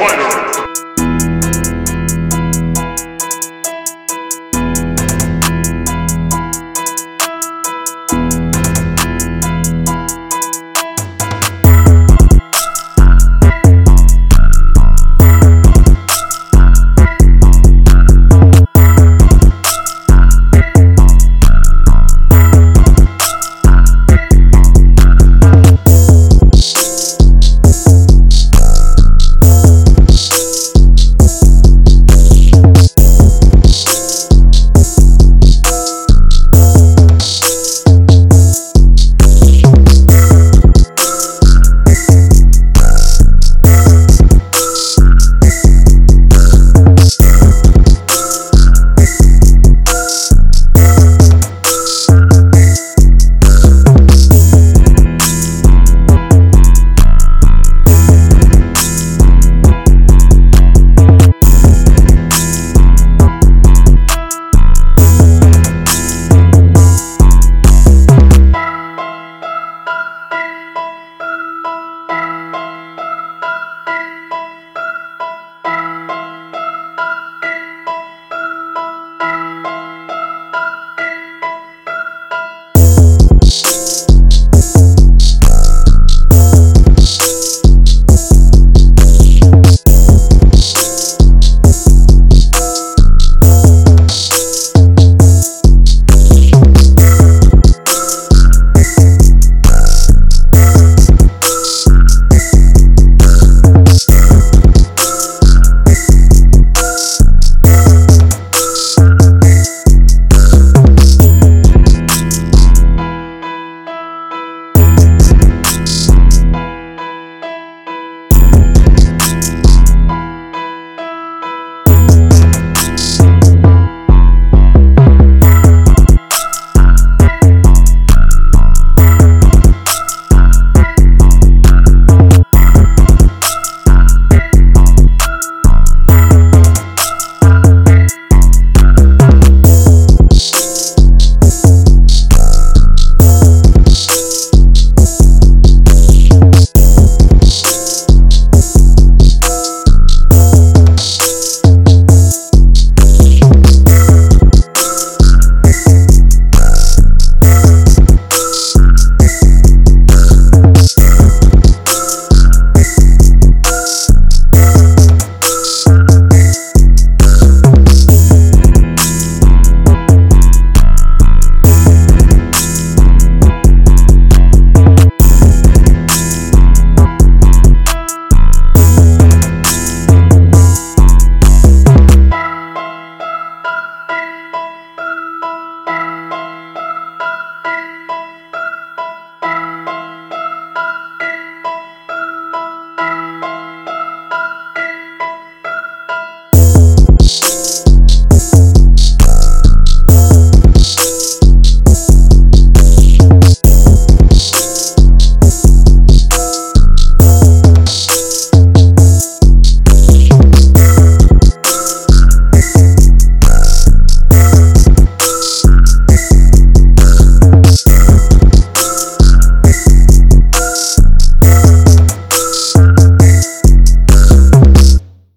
fighter.